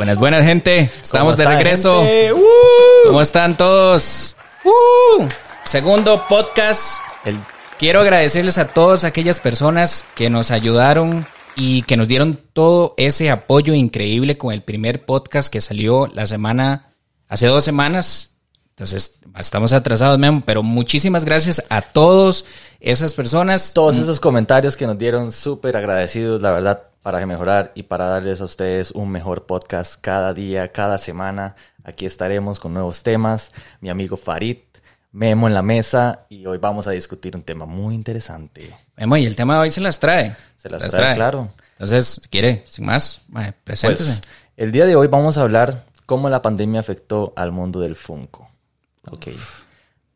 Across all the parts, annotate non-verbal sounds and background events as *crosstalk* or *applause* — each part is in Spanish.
Buenas, buenas, gente. Estamos de regreso. ¡Uh! ¿Cómo están todos? ¡Uh! Segundo podcast. El- Quiero agradecerles a todas aquellas personas que nos ayudaron y que nos dieron todo ese apoyo increíble con el primer podcast que salió la semana, hace dos semanas. Entonces, estamos atrasados, Memo, pero muchísimas gracias a todas esas personas. todos esos comentarios que nos dieron, súper agradecidos, la verdad, para mejorar y para darles a ustedes un mejor podcast cada día, cada semana. Aquí estaremos con nuevos temas. Mi amigo Farid, Memo en la mesa y hoy vamos a discutir un tema muy interesante. Memo, y el tema de hoy se las trae. Se las trae, claro. Entonces, ¿quiere? Sin más, preséntese. Pues, el día de hoy vamos a hablar cómo la pandemia afectó al mundo del Funko. Ok.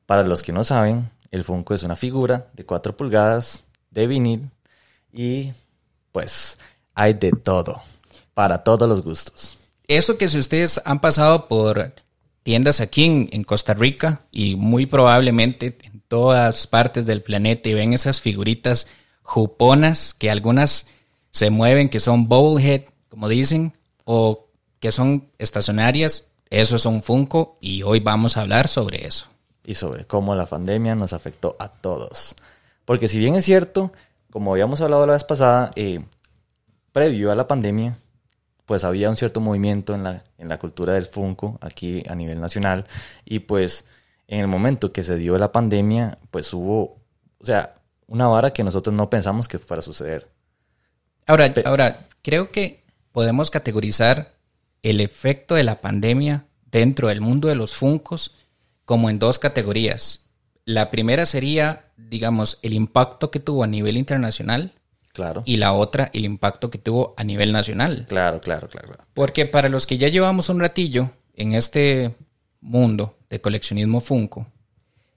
Para los que no saben, el Funko es una figura de 4 pulgadas de vinil y pues hay de todo, para todos los gustos. Eso que si ustedes han pasado por tiendas aquí en, en Costa Rica y muy probablemente en todas partes del planeta y ven esas figuritas juponas que algunas se mueven, que son bobblehead, como dicen, o que son estacionarias, eso es un Funko y hoy vamos a hablar sobre eso. y sobre cómo la pandemia nos afectó a todos. Porque si bien es cierto, como habíamos hablado la vez pasada, eh, previo a la pandemia, pues había un cierto movimiento en la, en la cultura del Funko aquí a nivel nacional y pues en el momento que se dio la pandemia, pues hubo, o sea, una vara que nosotros no pensamos que fuera a suceder. Ahora, Pe- ahora, creo que podemos categorizar el efecto de la pandemia dentro del mundo de los funcos como en dos categorías. La primera sería, digamos, el impacto que tuvo a nivel internacional Claro. y la otra, el impacto que tuvo a nivel nacional. Claro, claro, claro. claro. Porque para los que ya llevamos un ratillo en este mundo de coleccionismo Funko,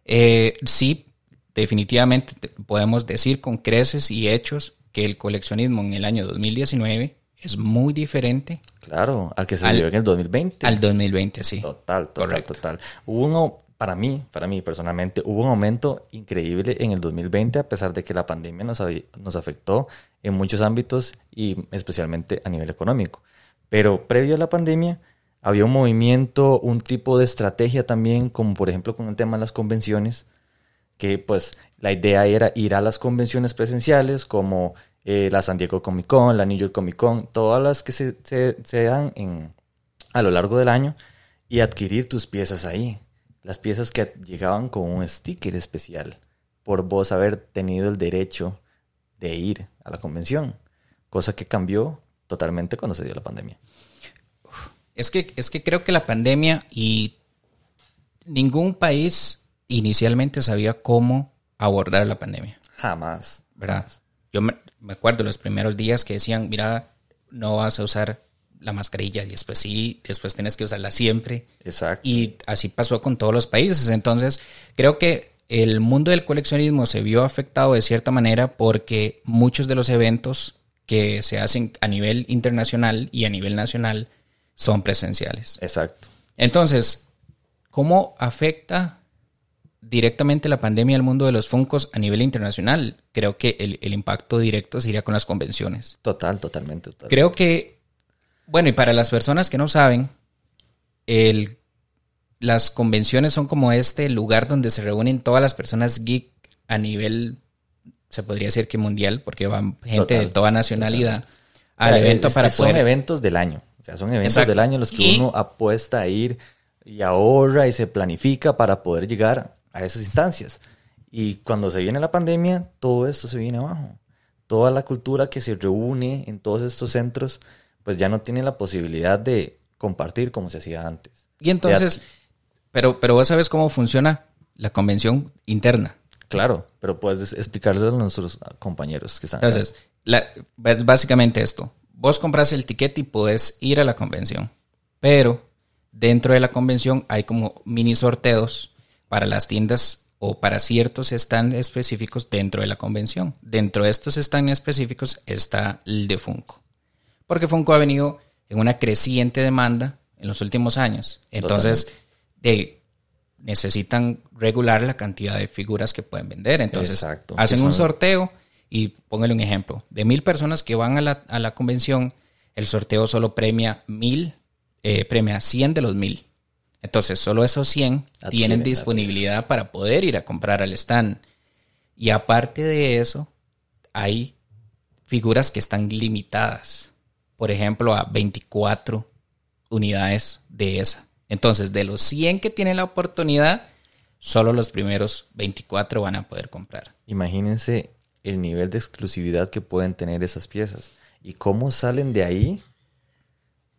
eh, sí, definitivamente te- podemos decir con creces y hechos que el coleccionismo en el año 2019 es muy diferente Claro, al que se Al- dio en el 2020. al 2020, sí. Total, total, Correcto. total. Uno, para mí, para mí personalmente, hubo un aumento increíble en el 2020 a pesar de que la pandemia nos, nos afectó en muchos ámbitos y especialmente a nivel económico. Pero previo a la pandemia había un movimiento, un tipo de estrategia también, como por ejemplo con el tema de las convenciones, que pues la idea era ir a las convenciones presenciales como eh, la San Diego Comic Con, la New York Comic Con, todas las que se, se, se dan en, a lo largo del año y adquirir tus piezas ahí. Las piezas que llegaban con un sticker especial por vos haber tenido el derecho de ir a la convención, cosa que cambió totalmente cuando se dio la pandemia. Es que, es que creo que la pandemia y ningún país inicialmente sabía cómo abordar la pandemia. Jamás. ¿verdad? Yo me, me acuerdo los primeros días que decían, mira, no vas a usar la mascarilla y después sí, después tienes que usarla siempre. Exacto. Y así pasó con todos los países. Entonces, creo que el mundo del coleccionismo se vio afectado de cierta manera porque muchos de los eventos que se hacen a nivel internacional y a nivel nacional son presenciales. Exacto. Entonces, ¿cómo afecta directamente la pandemia al mundo de los Funcos a nivel internacional? Creo que el, el impacto directo sería con las convenciones. Total, totalmente. total. Creo que, bueno, y para las personas que no saben, el, las convenciones son como este lugar donde se reúnen todas las personas geek a nivel, se podría decir que mundial, porque van gente de toda nacionalidad al evento es- para es- Son poder... eventos del año. O sea, son eventos Exacto. del año en los que Y- uno apuesta a ir y ahorra y se planifica para poder llegar a esas instancias. Y cuando se viene la pandemia, todo esto se viene abajo. Toda la cultura que se reúne en todos estos centros, pues ya no tiene la posibilidad de compartir como se hacía antes. Y entonces, pero, pero vos sabes cómo funciona la convención interna. Claro, pero puedes explicarle a nuestros compañeros que están. Entonces, la- es básicamente esto. Vos compras el ticket y podés ir a la convención. Pero dentro de la convención hay como mini sorteos para las tiendas o para ciertos stands específicos dentro de la convención. Dentro de estos stands específicos está el de Funko. Porque Funko ha venido en una creciente demanda en los últimos años. Entonces, de, necesitan regular la cantidad de figuras que pueden vender. Entonces, Exacto. hacen un sorteo y póngale un ejemplo. De mil personas que van a la, a la convención, el sorteo solo premia mil eh, premia 100 de los 1000. Entonces, solo esos 100 Adquieren tienen disponibilidad para poder ir a comprar al stand. Y aparte de eso, hay figuras que están limitadas. Por ejemplo, a 24 unidades de esa. Entonces, de los 100 que tienen la oportunidad, solo los primeros 24 van a poder comprar. Imagínense el nivel de exclusividad que pueden tener esas piezas y cómo salen de ahí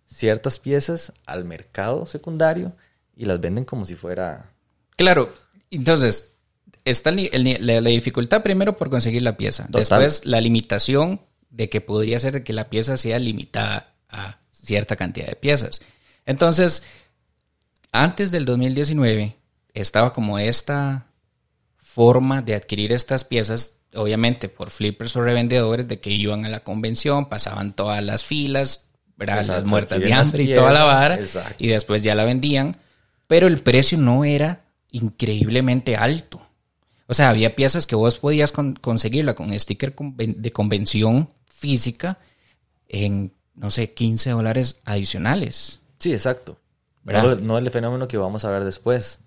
ciertas piezas al mercado secundario y las venden como si fuera... Claro, entonces, está el la, la dificultad primero por conseguir la pieza. Total. Después, la limitación de que podría ser que la pieza sea limitada a cierta cantidad de piezas. Entonces, antes del 2019, estaba como esta forma de adquirir estas piezas, obviamente por flippers o revendedores, de que iban a la convención, pasaban todas las filas. Exacto, las muertas de hambre y toda la vara, exacto. y después ya la vendían, pero el precio no era increíblemente alto. O sea, había piezas que vos podías con- conseguirla con sticker de convención física en, no sé, 15 dólares adicionales. Sí, exacto. No, no el fenómeno que vamos a ver después.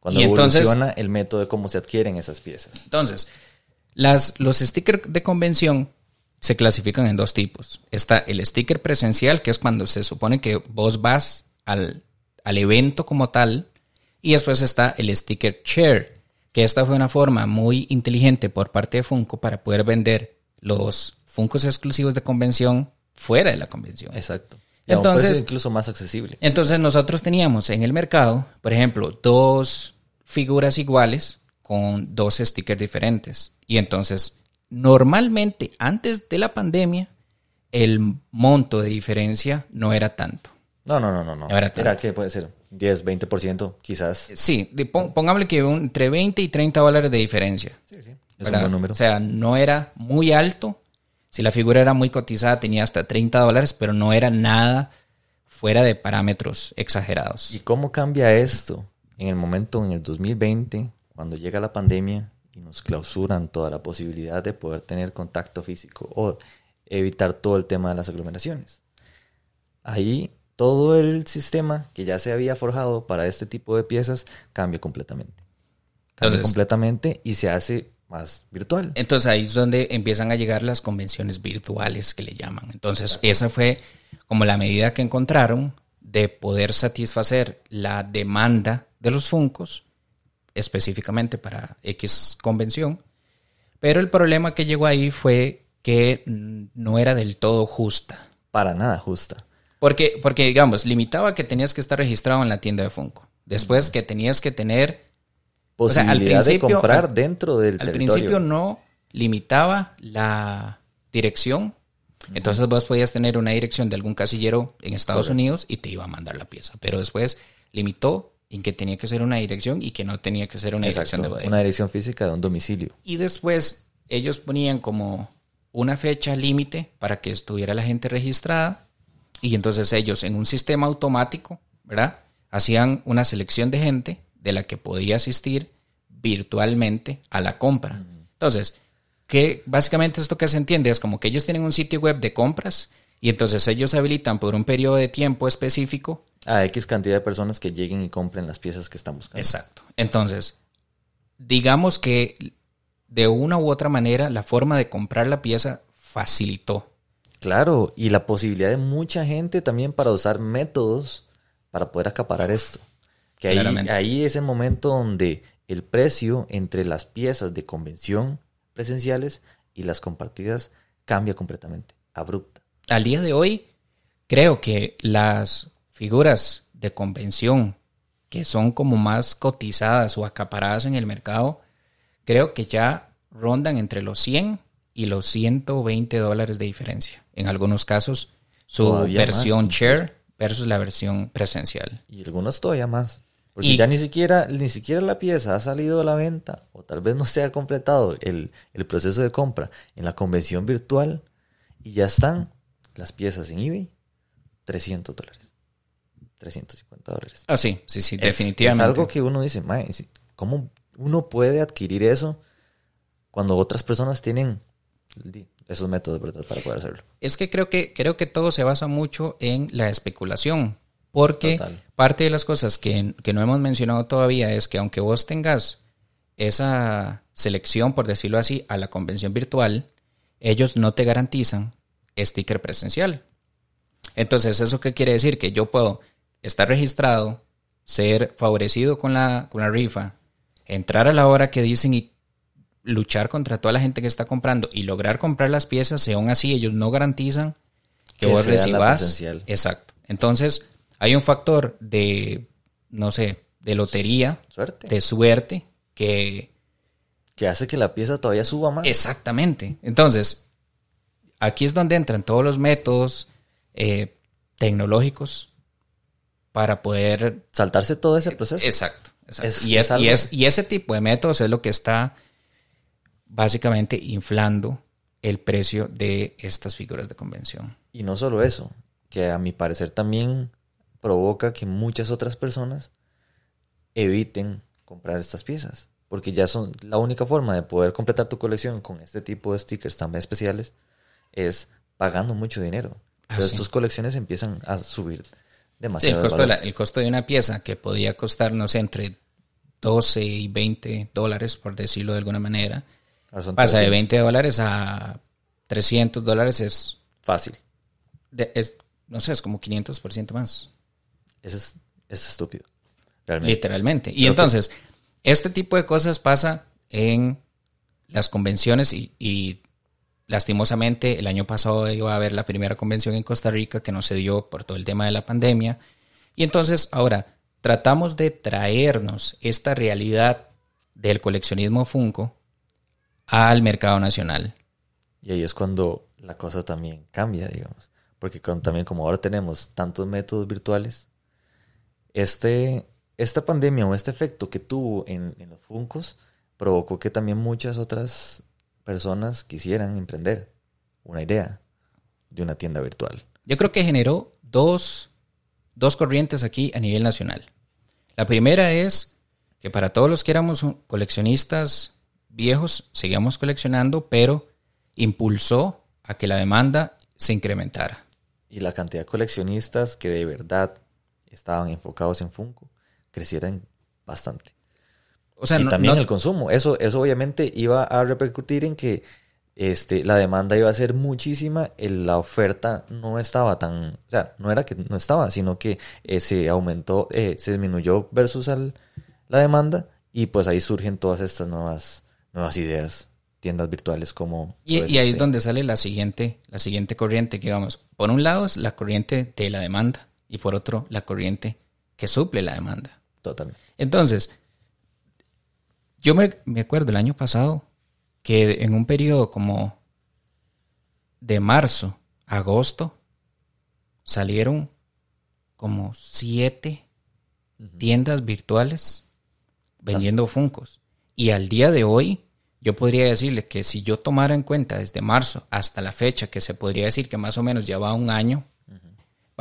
Cuando Y entonces- evoluciona el método de cómo se adquieren esas piezas. Entonces, las, los stickers de convención se clasifican en dos tipos. Está el sticker presencial, que es cuando se supone que vos vas al, al evento como tal. Y después está el sticker share, que esta fue una forma muy inteligente por parte de Funko para poder vender los Funkos exclusivos de convención fuera de la convención. Exacto. Y Entonces- incluso más accesible. Entonces nosotros teníamos en el mercado, por ejemplo, dos figuras iguales con dos stickers diferentes. Y entonces, normalmente antes de la pandemia, el monto de diferencia no era tanto. No, no, no, no. no. Ahora Era que puede ser 10, 20% quizás. Sí, pongámosle que entre 20 y 30 dólares de diferencia. Sí, sí. Es ¿verdad? un buen número. O sea, no era muy alto. Si la figura era muy cotizada, tenía hasta 30 dólares, pero no era nada fuera de parámetros exagerados. ¿Y cómo cambia esto en el momento, en el 2020, cuando llega la pandemia y nos clausuran toda la posibilidad de poder tener contacto físico o evitar todo el tema de las aglomeraciones? Ahí todo el sistema que ya se había forjado para este tipo de piezas cambia completamente. Cambia Entonces- completamente y se hace más virtual. Entonces ahí es donde empiezan a llegar las convenciones virtuales que le llaman. Entonces esa fue como la medida que encontraron de poder satisfacer la demanda de los Funcos, específicamente para X convención. Pero el problema que llegó ahí fue que no era del todo justa. Para nada justa. Porque, porque, digamos, limitaba que tenías que estar registrado en la tienda de Funko. Después que tenías que tener O sea, al de principio- comprar al- dentro del Al territorio. principio no limitaba la dirección. Entonces vos podías tener una dirección de algún casillero en Estados Unidos y te iba a mandar la pieza. Pero después limitó en que tenía que ser una dirección y que no tenía que ser una Exacto, dirección de bodega. una dirección física de un domicilio. Y después ellos ponían como una fecha límite para que estuviera la gente registrada. Y entonces ellos en un sistema automático, ¿verdad? Hacían una selección de gente de la que podía asistir virtualmente a la compra. Entonces, que básicamente esto que se entiende es como que ellos tienen un sitio web de compras y entonces ellos habilitan por un periodo de tiempo específico A X cantidad de personas que lleguen y compren las piezas que están buscando. Exacto. Entonces, digamos que de una u otra manera la forma de comprar la pieza facilitó. Claro, y la posibilidad de mucha gente también para usar métodos para poder acaparar esto. Que ahí, ahí es el momento donde el precio entre las piezas de convención presenciales y las compartidas cambia completamente, abrupta. Al día de hoy, creo que las figuras de convención que son como más cotizadas o acaparadas en el mercado, creo que ya rondan entre los 100 y los 120 dólares de diferencia. En algunos casos, su Todavía versión más, share versus la versión presencial. Y algunos todavía más. Porque Y- ya ni siquiera, ni siquiera la pieza ha salido a la venta, o tal vez no se ha completado el, el proceso de compra en la convención virtual, y ya están las piezas en eBay, 300 dólares. 350 dólares. Ah, sí, sí, sí, Es- definitivamente. Es algo que uno dice, "Mae, si- ¿cómo uno puede adquirir eso cuando otras personas tienen esos métodos para poder hacerlo? Es que creo que creo que todo se basa mucho en la especulación. Porque Total. parte de las cosas que, que no hemos mencionado todavía es que aunque vos tengas esa selección, por decirlo así, a la convención virtual, ellos no te garantizan sticker presencial. Entonces, ¿eso qué quiere decir? Que yo puedo estar registrado, ser favorecido con la, con la rifa, entrar a la hora que dicen y luchar contra toda la gente que está comprando y lograr comprar las piezas, y aún así ellos no garantizan que, Que vos recibas. Exacto. Entonces, hay un factor de, no sé, de lotería, Suerte. de suerte, que Que hace que la pieza todavía suba más. Exactamente. Entonces, aquí es donde entran todos los métodos eh, tecnológicos para poder... Saltarse todo ese proceso. Exacto. exacto. Es- y, es es- algo- y es- y ese tipo de métodos es lo que está básicamente inflando el precio de estas figuras de convención. Y no solo eso, que a mi parecer también provoca que muchas otras personas eviten comprar estas piezas. Porque ya son la única forma de poder completar tu colección con este tipo de stickers tan especiales es pagando mucho dinero. Ah, Entonces sí. tus colecciones empiezan a subir Sí, demasiado. el, costo de valor. la- el costo de una pieza que podía costar, no sé, entre 12 y 20 dólares, por decirlo de alguna manera, pasa de 300. 20 dólares a 300 dólares, es Fácil. de- es, no sé, es como 500% más, Eso es, es estúpido. Realmente. literalmente. Y Creo que- entonces, este tipo de cosas pasa en las convenciones y, y lastimosamente el año pasado iba a haber la primera convención en Costa Rica que no se dio por todo el tema de la pandemia. Y entonces ahora tratamos de traernos esta realidad del coleccionismo Funko al mercado nacional. Y ahí es cuando la cosa también cambia, digamos. Porque con- también como ahora tenemos tantos métodos virtuales, este, esta pandemia o este efecto que tuvo en, en los Funcos provocó que también muchas otras personas quisieran emprender una idea de una tienda virtual. Yo creo que generó dos, dos corrientes aquí a nivel nacional. La primera es que para todos los que éramos coleccionistas viejos, seguíamos coleccionando, pero impulsó a que la demanda se incrementara. Y la cantidad de coleccionistas que de verdad estaban enfocados en Funko crecieran bastante. O sea, y no- también no- el consumo. Eso, eso obviamente iba a repercutir en que este, la demanda iba a ser muchísima, el- la oferta no estaba tan, o sea, no era que no estaba, sino que eh, se aumentó, eh, se disminuyó versus al- la demanda y pues ahí surgen todas estas nuevas, nuevas ideas, tiendas virtuales como... y, y ahí es donde sale la siguiente, la siguiente corriente, que vamos, por un lado es la corriente de la demanda y por otro la corriente que suple la demanda. Totalmente. Entonces, yo me, me acuerdo el año pasado que en un periodo como de marzo a agosto salieron como siete tiendas virtuales vendiendo Funcos. Y al día de hoy, yo podría decirle que si yo tomara en cuenta desde marzo hasta la fecha, que se podría decir que más o menos ya va un año,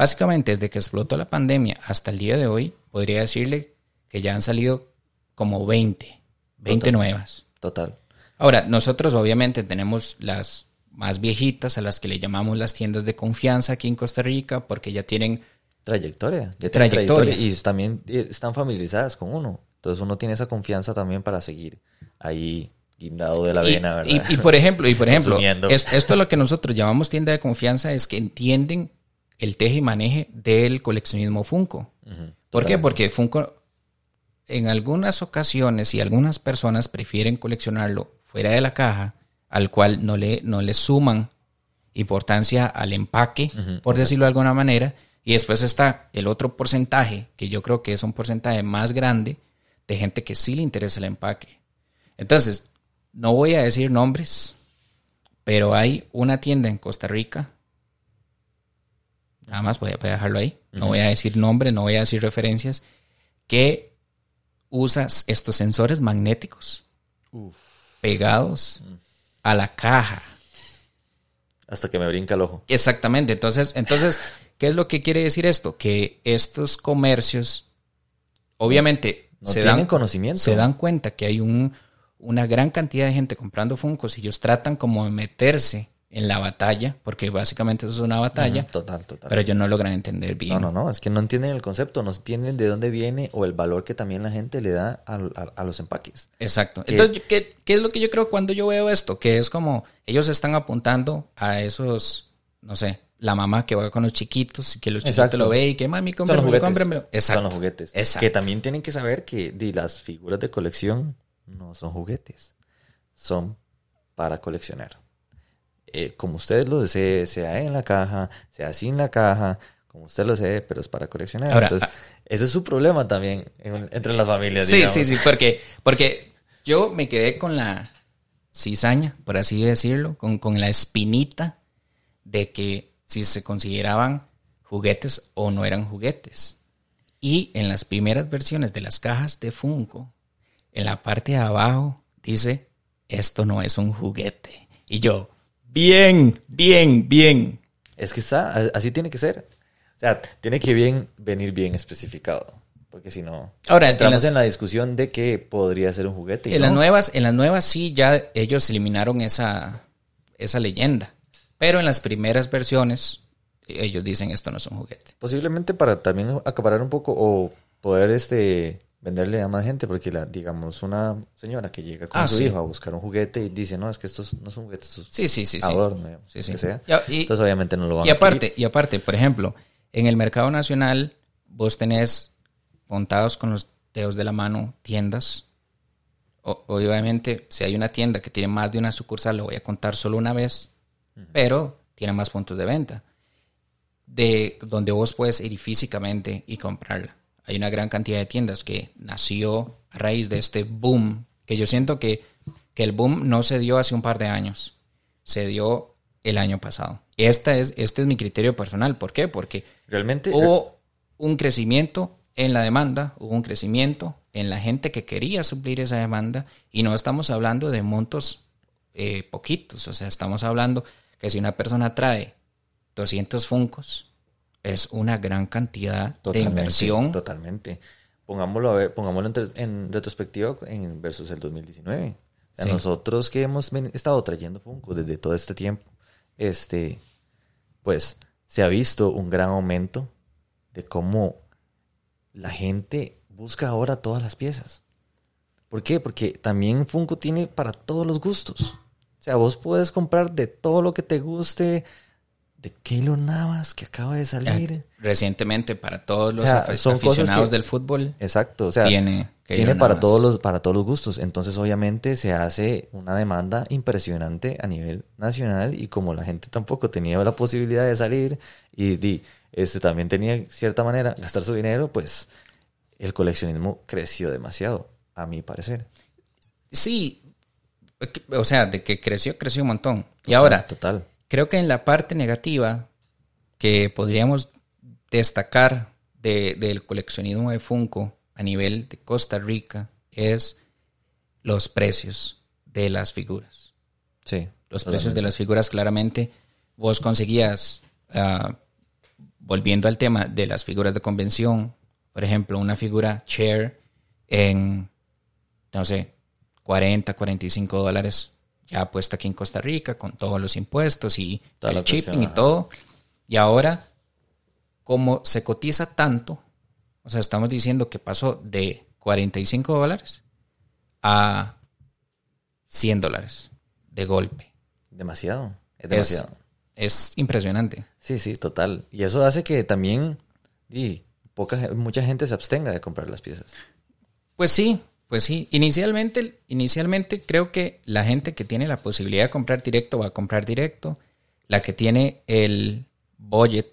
básicamente desde que explotó la pandemia hasta el día de hoy, podría decirle que ya han salido como 20, 20 Total. nuevas. Total. Ahora, nosotros obviamente tenemos las más viejitas a las que le llamamos las tiendas de confianza aquí en Costa Rica porque ya tienen Trayectoria. ya tienen Trayectoria. Y también están familiarizadas con uno. Entonces uno tiene esa confianza también para seguir ahí guindado de la y, vena, ¿verdad? y- y por ejemplo, y por *laughs* ejemplo, esto es lo que nosotros llamamos tienda de confianza, es que entienden el teje y maneje del coleccionismo Funko. ¿Por qué? Porque Funko en algunas ocasiones y algunas personas prefieren coleccionarlo fuera de la caja, al cual no le, no le suman importancia al empaque, por decirlo de alguna manera. Y después está el otro porcentaje, que yo creo que es un porcentaje más grande, de gente que sí le interesa el empaque. Entonces, no voy a decir nombres, pero hay una tienda en Costa Rica. Nada más voy a, voy a dejarlo ahí. No voy a decir nombre, no voy a decir referencias. Que usa estos sensores magnéticos Uf, pegados a la caja. hasta que me brinca el ojo. Exactamente. Entonces, entonces, ¿qué es lo que quiere decir esto? Que estos comercios, obviamente, No se, tienen dan, conocimiento. se dan cuenta que hay un, una gran cantidad de gente comprando Funcos y ellos tratan como de meterse en la batalla, porque básicamente eso es una batalla, Total, total. pero ellos no logran entender bien. No, no, no, es que no entienden el concepto, no entienden de dónde viene o el valor que también la gente le da a, a- a los empaques. Exacto. Que- Entonces, ¿qué, qué es lo que yo creo cuando yo veo esto? Que es como ellos están apuntando a esos, no sé, la mamá que va con los chiquitos y que los chiquitos lo ve y que mami, cómpramelo. Exacto. Son los juguetes. Exacto. Que también tienen que saber que las figuras de colección no son juguetes, son para coleccionar. Eh, como usted lo desee, sea en la caja, sea sin la caja, como usted lo desee, pero es para coleccionar. Ahora, Entonces, ese es su problema también en- entre las familias. Sí, digamos. sí, sí, porque, porque yo me quedé con la cizaña, por así decirlo, con, con la espinita de que si se consideraban juguetes o no eran juguetes. Y en las primeras versiones de las cajas de Funko, en la parte de abajo dice, esto no es un juguete. Y yo, bien, bien, bien. Es que está, así tiene que ser. O sea, tiene que bien venir bien especificado. Porque si no, Ahora, en entramos las- en la discusión de que podría ser un juguete. y En las nuevas, en las nuevas sí ya ellos eliminaron esa, esa leyenda. Pero en las primeras versiones ellos dicen esto no es un juguete. Posiblemente para también acaparar un poco o poder este venderle a más gente, porque la, digamos, una señora que llega con Ah, su sí. hijo a buscar un juguete y dice, no, es que esto es- no es un juguete, esto es Sí, sí, sí, sí. digamos, sea. Y- Entonces obviamente no lo van Y a adquirir. aparte, y aparte, por ejemplo, en el mercado nacional vos tenés contados con los dedos de la mano tiendas. O- obviamente, si hay una tienda que tiene más de una sucursal, lo voy a contar solo una vez, pero tiene más puntos de venta. De donde vos puedes ir físicamente y comprarla. Hay una gran cantidad de tiendas que nació a raíz de este boom, que yo siento que, que el boom no se dio hace un par de años, se dio el año pasado. Esta es, este es mi criterio personal. ¿Por qué? Porque Realmente, hubo un crecimiento en la demanda, hubo un crecimiento en la gente que quería suplir esa demanda y no estamos hablando de montos eh, poquitos, o sea, estamos hablando que si una persona trae 200 funcos, es una gran cantidad de inversión. Totalmente. Pongámoslo a ver, pongámoslo en, en retrospectiva en versus el 2019. O sea, Sí. nosotros que hemos estado trayendo Funko desde todo este tiempo, este, pues se ha visto un gran aumento de cómo la gente busca ahora todas las piezas. ¿Por qué? Porque también Funko tiene para todos los gustos. O sea, vos puedes comprar de todo lo que te guste, de Keylor Navas que acaba de salir. Recientemente, para todos los O sea, afi- son cosas aficionados que- del fútbol, Exacto, o sea, Tiene tiene para Navas. todos los para todos los gustos. Entonces, obviamente, se hace una demanda impresionante a nivel nacional y como la gente tampoco tenía la posibilidad de salir y, di, este también tenía cierta manera gastar su dinero, pues el coleccionismo creció demasiado, a mi parecer. sí, o sea, de que creció, creció un montón. y ahora, total. Creo que en la parte negativa que podríamos destacar de- del coleccionismo de Funko a nivel de Costa Rica es los precios de las figuras. Sí. Los precios de las figuras claramente vos conseguías, ah, volviendo al tema de las figuras de convención, por ejemplo, una figura Chair en, no sé, 40, 45 dólares ya puesta aquí en Costa Rica con todos los impuestos y Toda el shipping cuestión, y todo. Y ahora, como se cotiza tanto, o sea, estamos diciendo que pasó de 45 dólares a 100 dólares de golpe. Demasiado. Es demasiado. es impresionante. Sí, sí, total. Y eso hace que también y poca, mucha gente se abstenga de comprar las piezas. Pues sí, pues sí. Inicialmente, inicialmente creo que la gente que tiene la posibilidad de comprar directo va a comprar directo. La que tiene el budget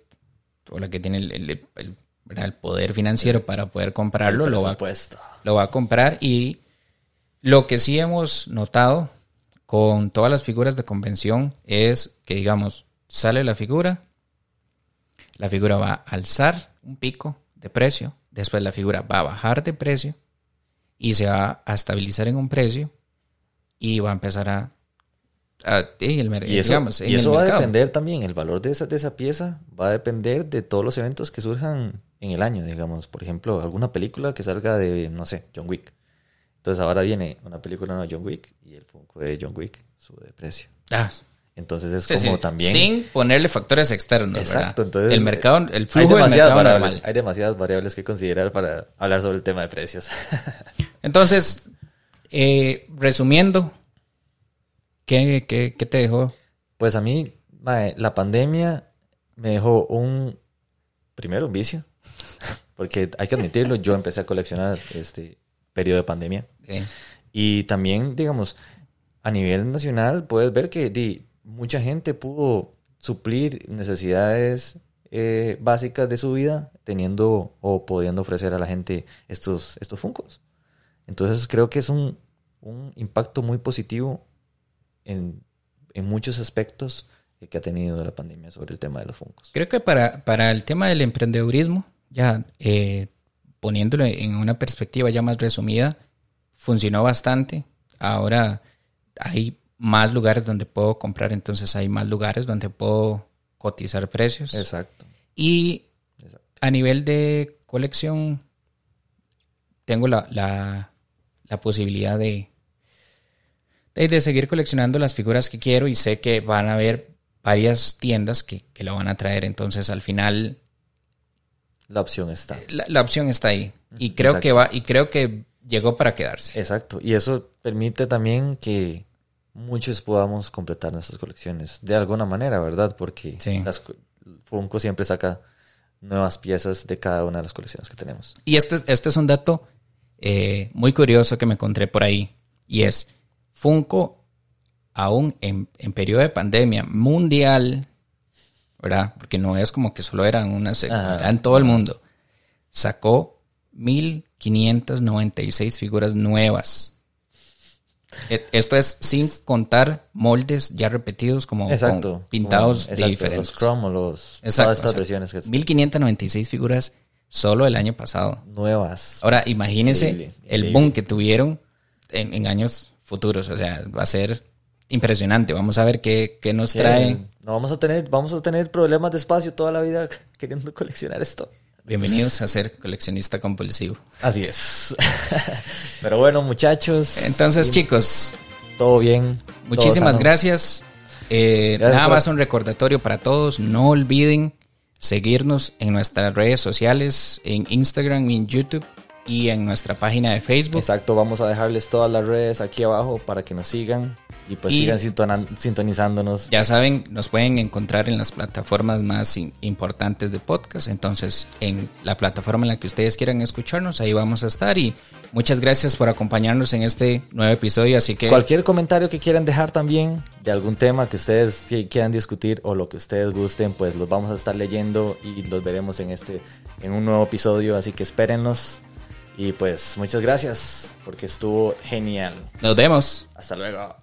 o la que tiene el, el- el- ¿verdad? el poder financiero para poder comprarlo lo va, Presupuesto. lo va a comprar. Y lo que sí hemos notado con todas las figuras de convención es que, digamos, sale la figura, la figura va a alzar un pico de precio, después la figura va a bajar de precio y se va a estabilizar en un precio y va a empezar a... a- y el Y eso, digamos, y eso va a depender también, el valor de esa, de esa pieza va a depender de todos los eventos que surjan en el año, digamos. Por ejemplo, alguna película que salga de, no sé, John Wick. Entonces ahora viene una película de John Wick y el Funko de John Wick sube de precio. Ah, Entonces es Sí, como sí, también... Sin ponerle factores externos. Exacto, ¿verdad? entonces... el mercado, el hay flujo del demasiadas mercado variables, normal. Hay demasiadas variables que considerar para hablar sobre el tema de precios. *laughs* Entonces, eh, resumiendo, ¿qué, qué, qué te dejó? Pues a mí, mae, la pandemia me dejó un, primero, un vicio, *laughs* porque hay que admitirlo, yo empecé a coleccionar este periodo de pandemia. Sí. Y también, digamos, a nivel nacional, puedes ver que di, mucha gente pudo suplir necesidades eh, básicas de su vida teniendo o pudiendo ofrecer a la gente estos, estos funcos. Entonces creo que es un, un impacto muy positivo en, en muchos aspectos que ha tenido la pandemia sobre el tema de los funcos. Creo que para, para el tema del emprendedurismo, ya eh, poniéndolo en una perspectiva ya más resumida, funcionó bastante. Ahora hay más lugares donde puedo comprar, entonces hay más lugares donde puedo cotizar precios. Exacto. Y Exacto. a nivel de colección, tengo la, la, la posibilidad de, de, de seguir coleccionando las figuras que quiero y sé que van a haber varias tiendas que, que lo van a traer. Entonces, al final, La opción está. la, la opción está ahí. Y creo Exacto. que va, y creo que llegó para quedarse. Exacto. Y eso permite también que muchos podamos completar nuestras colecciones de alguna manera, ¿verdad? Porque Sí. las Funko siempre saca nuevas piezas de cada una de las colecciones que tenemos. Y este, este es un dato eh, muy curioso que me encontré por ahí. Y es, Funko, aún en, en periodo de pandemia mundial, ¿verdad? Porque no es como que solo eran unas, Ajá. era en todo el mundo. Sacó 1596 figuras nuevas. E- Esto es sin contar moldes ya repetidos como Exacto. con pintados Como- de exacto, diferentes. Los Chrome o los... Exacto, todas estas versiones que 1596 figuras solo el año pasado. nuevas. Ahora, imagínense Increíble, el boom que tuvieron en, en años futuros. O sea, va a ser impresionante. Vamos a ver qué, qué nos Sí, trae. No vamos a tener, vamos a tener problemas de espacio toda la vida *laughs* queriendo coleccionar esto. Bienvenidos a ser coleccionista compulsivo. Así es. *laughs* Pero bueno, muchachos. Entonces, chicos, todo bien. muchísimas gracias. Eh, Gracias nada por- más un recordatorio para todos. No olviden seguirnos en nuestras redes sociales, en Instagram y en YouTube y en nuestra página de Facebook. Exacto, vamos a dejarles todas las redes aquí abajo para que nos sigan y pues Y- sigan sintonizándonos. Ya saben, nos pueden encontrar en las plataformas más importantes de podcast. Entonces, en la plataforma en la que ustedes quieran escucharnos, ahí vamos a estar. Y muchas gracias por acompañarnos en este nuevo episodio. Así que Cualquier comentario que quieran dejar también de algún tema que ustedes qui- quieran discutir o lo que ustedes gusten, pues los vamos a estar leyendo y los veremos en este en un nuevo episodio, así que espérennos. Y pues muchas gracias porque estuvo genial. nos vemos. Hasta luego.